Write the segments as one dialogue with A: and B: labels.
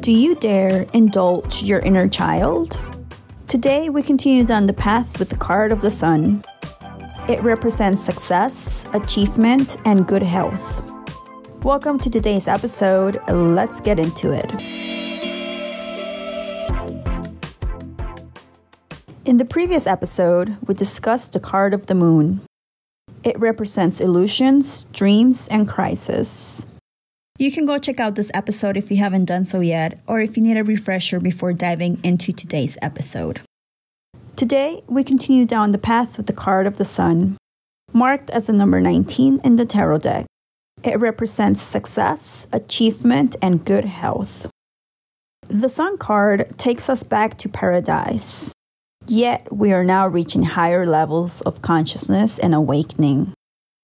A: Do you dare indulge your inner child? Today, we continue down the path with the card of the sun. It represents success, achievement, and good health. Welcome to today's episode. Let's get into it. In the previous episode, we discussed the card of the moon. It represents illusions, dreams, and crisis. You can go check out this episode if you haven't done so yet, or if you need a refresher before diving into today's episode. Today, we continue down the path with the card of the sun, marked as the number 19 in the tarot deck. It represents success, achievement, and good health. The sun card takes us back to paradise, Yet we are now reaching higher levels of consciousness and awakening,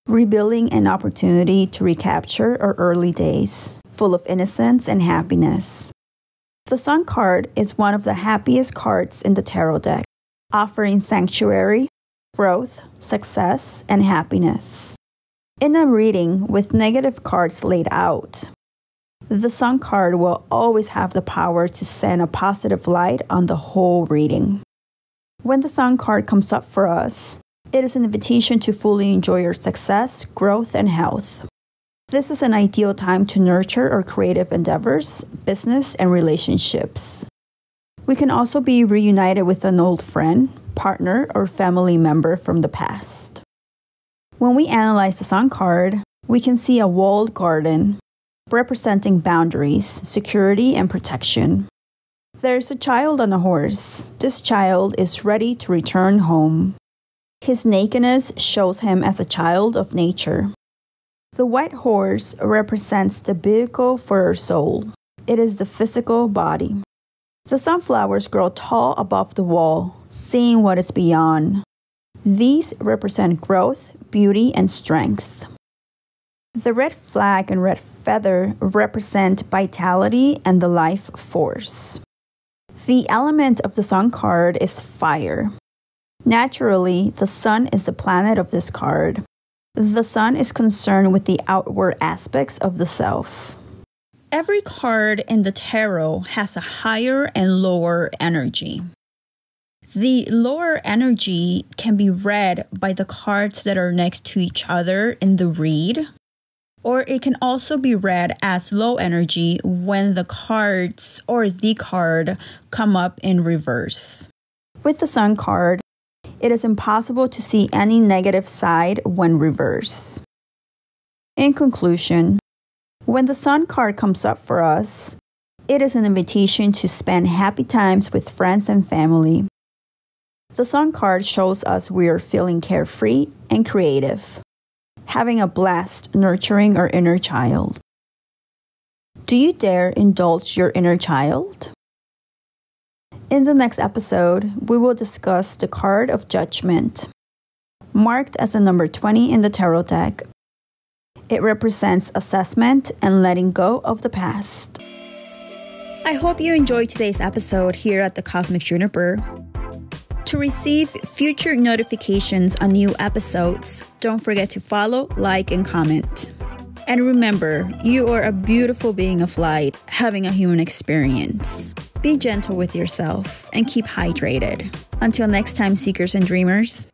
A: rebuilding an opportunity to recapture our early days, full of innocence and happiness. The Sun card is one of the happiest cards in the tarot deck, offering sanctuary, growth, success, and happiness. In a reading with negative cards laid out, the Sun card will always have the power to send a positive light on the whole reading. When the Sun card comes up for us, it is an invitation to fully enjoy your success, growth, and health. This is an ideal time to nurture our creative endeavors, business, and relationships. We can also be reunited with an old friend, partner, or family member from the past. When we analyze the Sun card, we can see a walled garden representing boundaries, security, and protection. There's a child on a horse. This child is ready to return home. His nakedness shows him as a child of nature. The white horse represents the vehicle for our soul. It is the physical body. The sunflowers grow tall above the wall, seeing what is beyond. These represent growth, beauty, and strength. The red flag and red feather represent vitality and the life force. The element of the sun card is fire. Naturally, the sun is the planet of this card. The sun is concerned with the outward aspects of the self. Every card in the tarot has a higher and lower energy. The lower energy can be read by the cards that are next to each other in the read, or it can also be read as low energy when the cards or the card come up in reverse. With the Sun card, it is impossible to see any negative side when reverse. In conclusion, when the Sun card comes up for us, it is an invitation to spend happy times with friends and family. The Sun card shows us we are feeling carefree and creative having a blast nurturing our inner child. Do you dare indulge your inner child? In the next episode, we will discuss the card of judgment, marked as the number 20 in the tarot deck. It represents assessment and letting go of the past. I hope you enjoyed today's episode here at the Cosmic Juniper. To receive future notifications on new episodes, don't forget to follow, like, and comment. And remember, you are a beautiful being of light having a human experience. Be gentle with yourself and keep hydrated. Until next time, seekers and dreamers.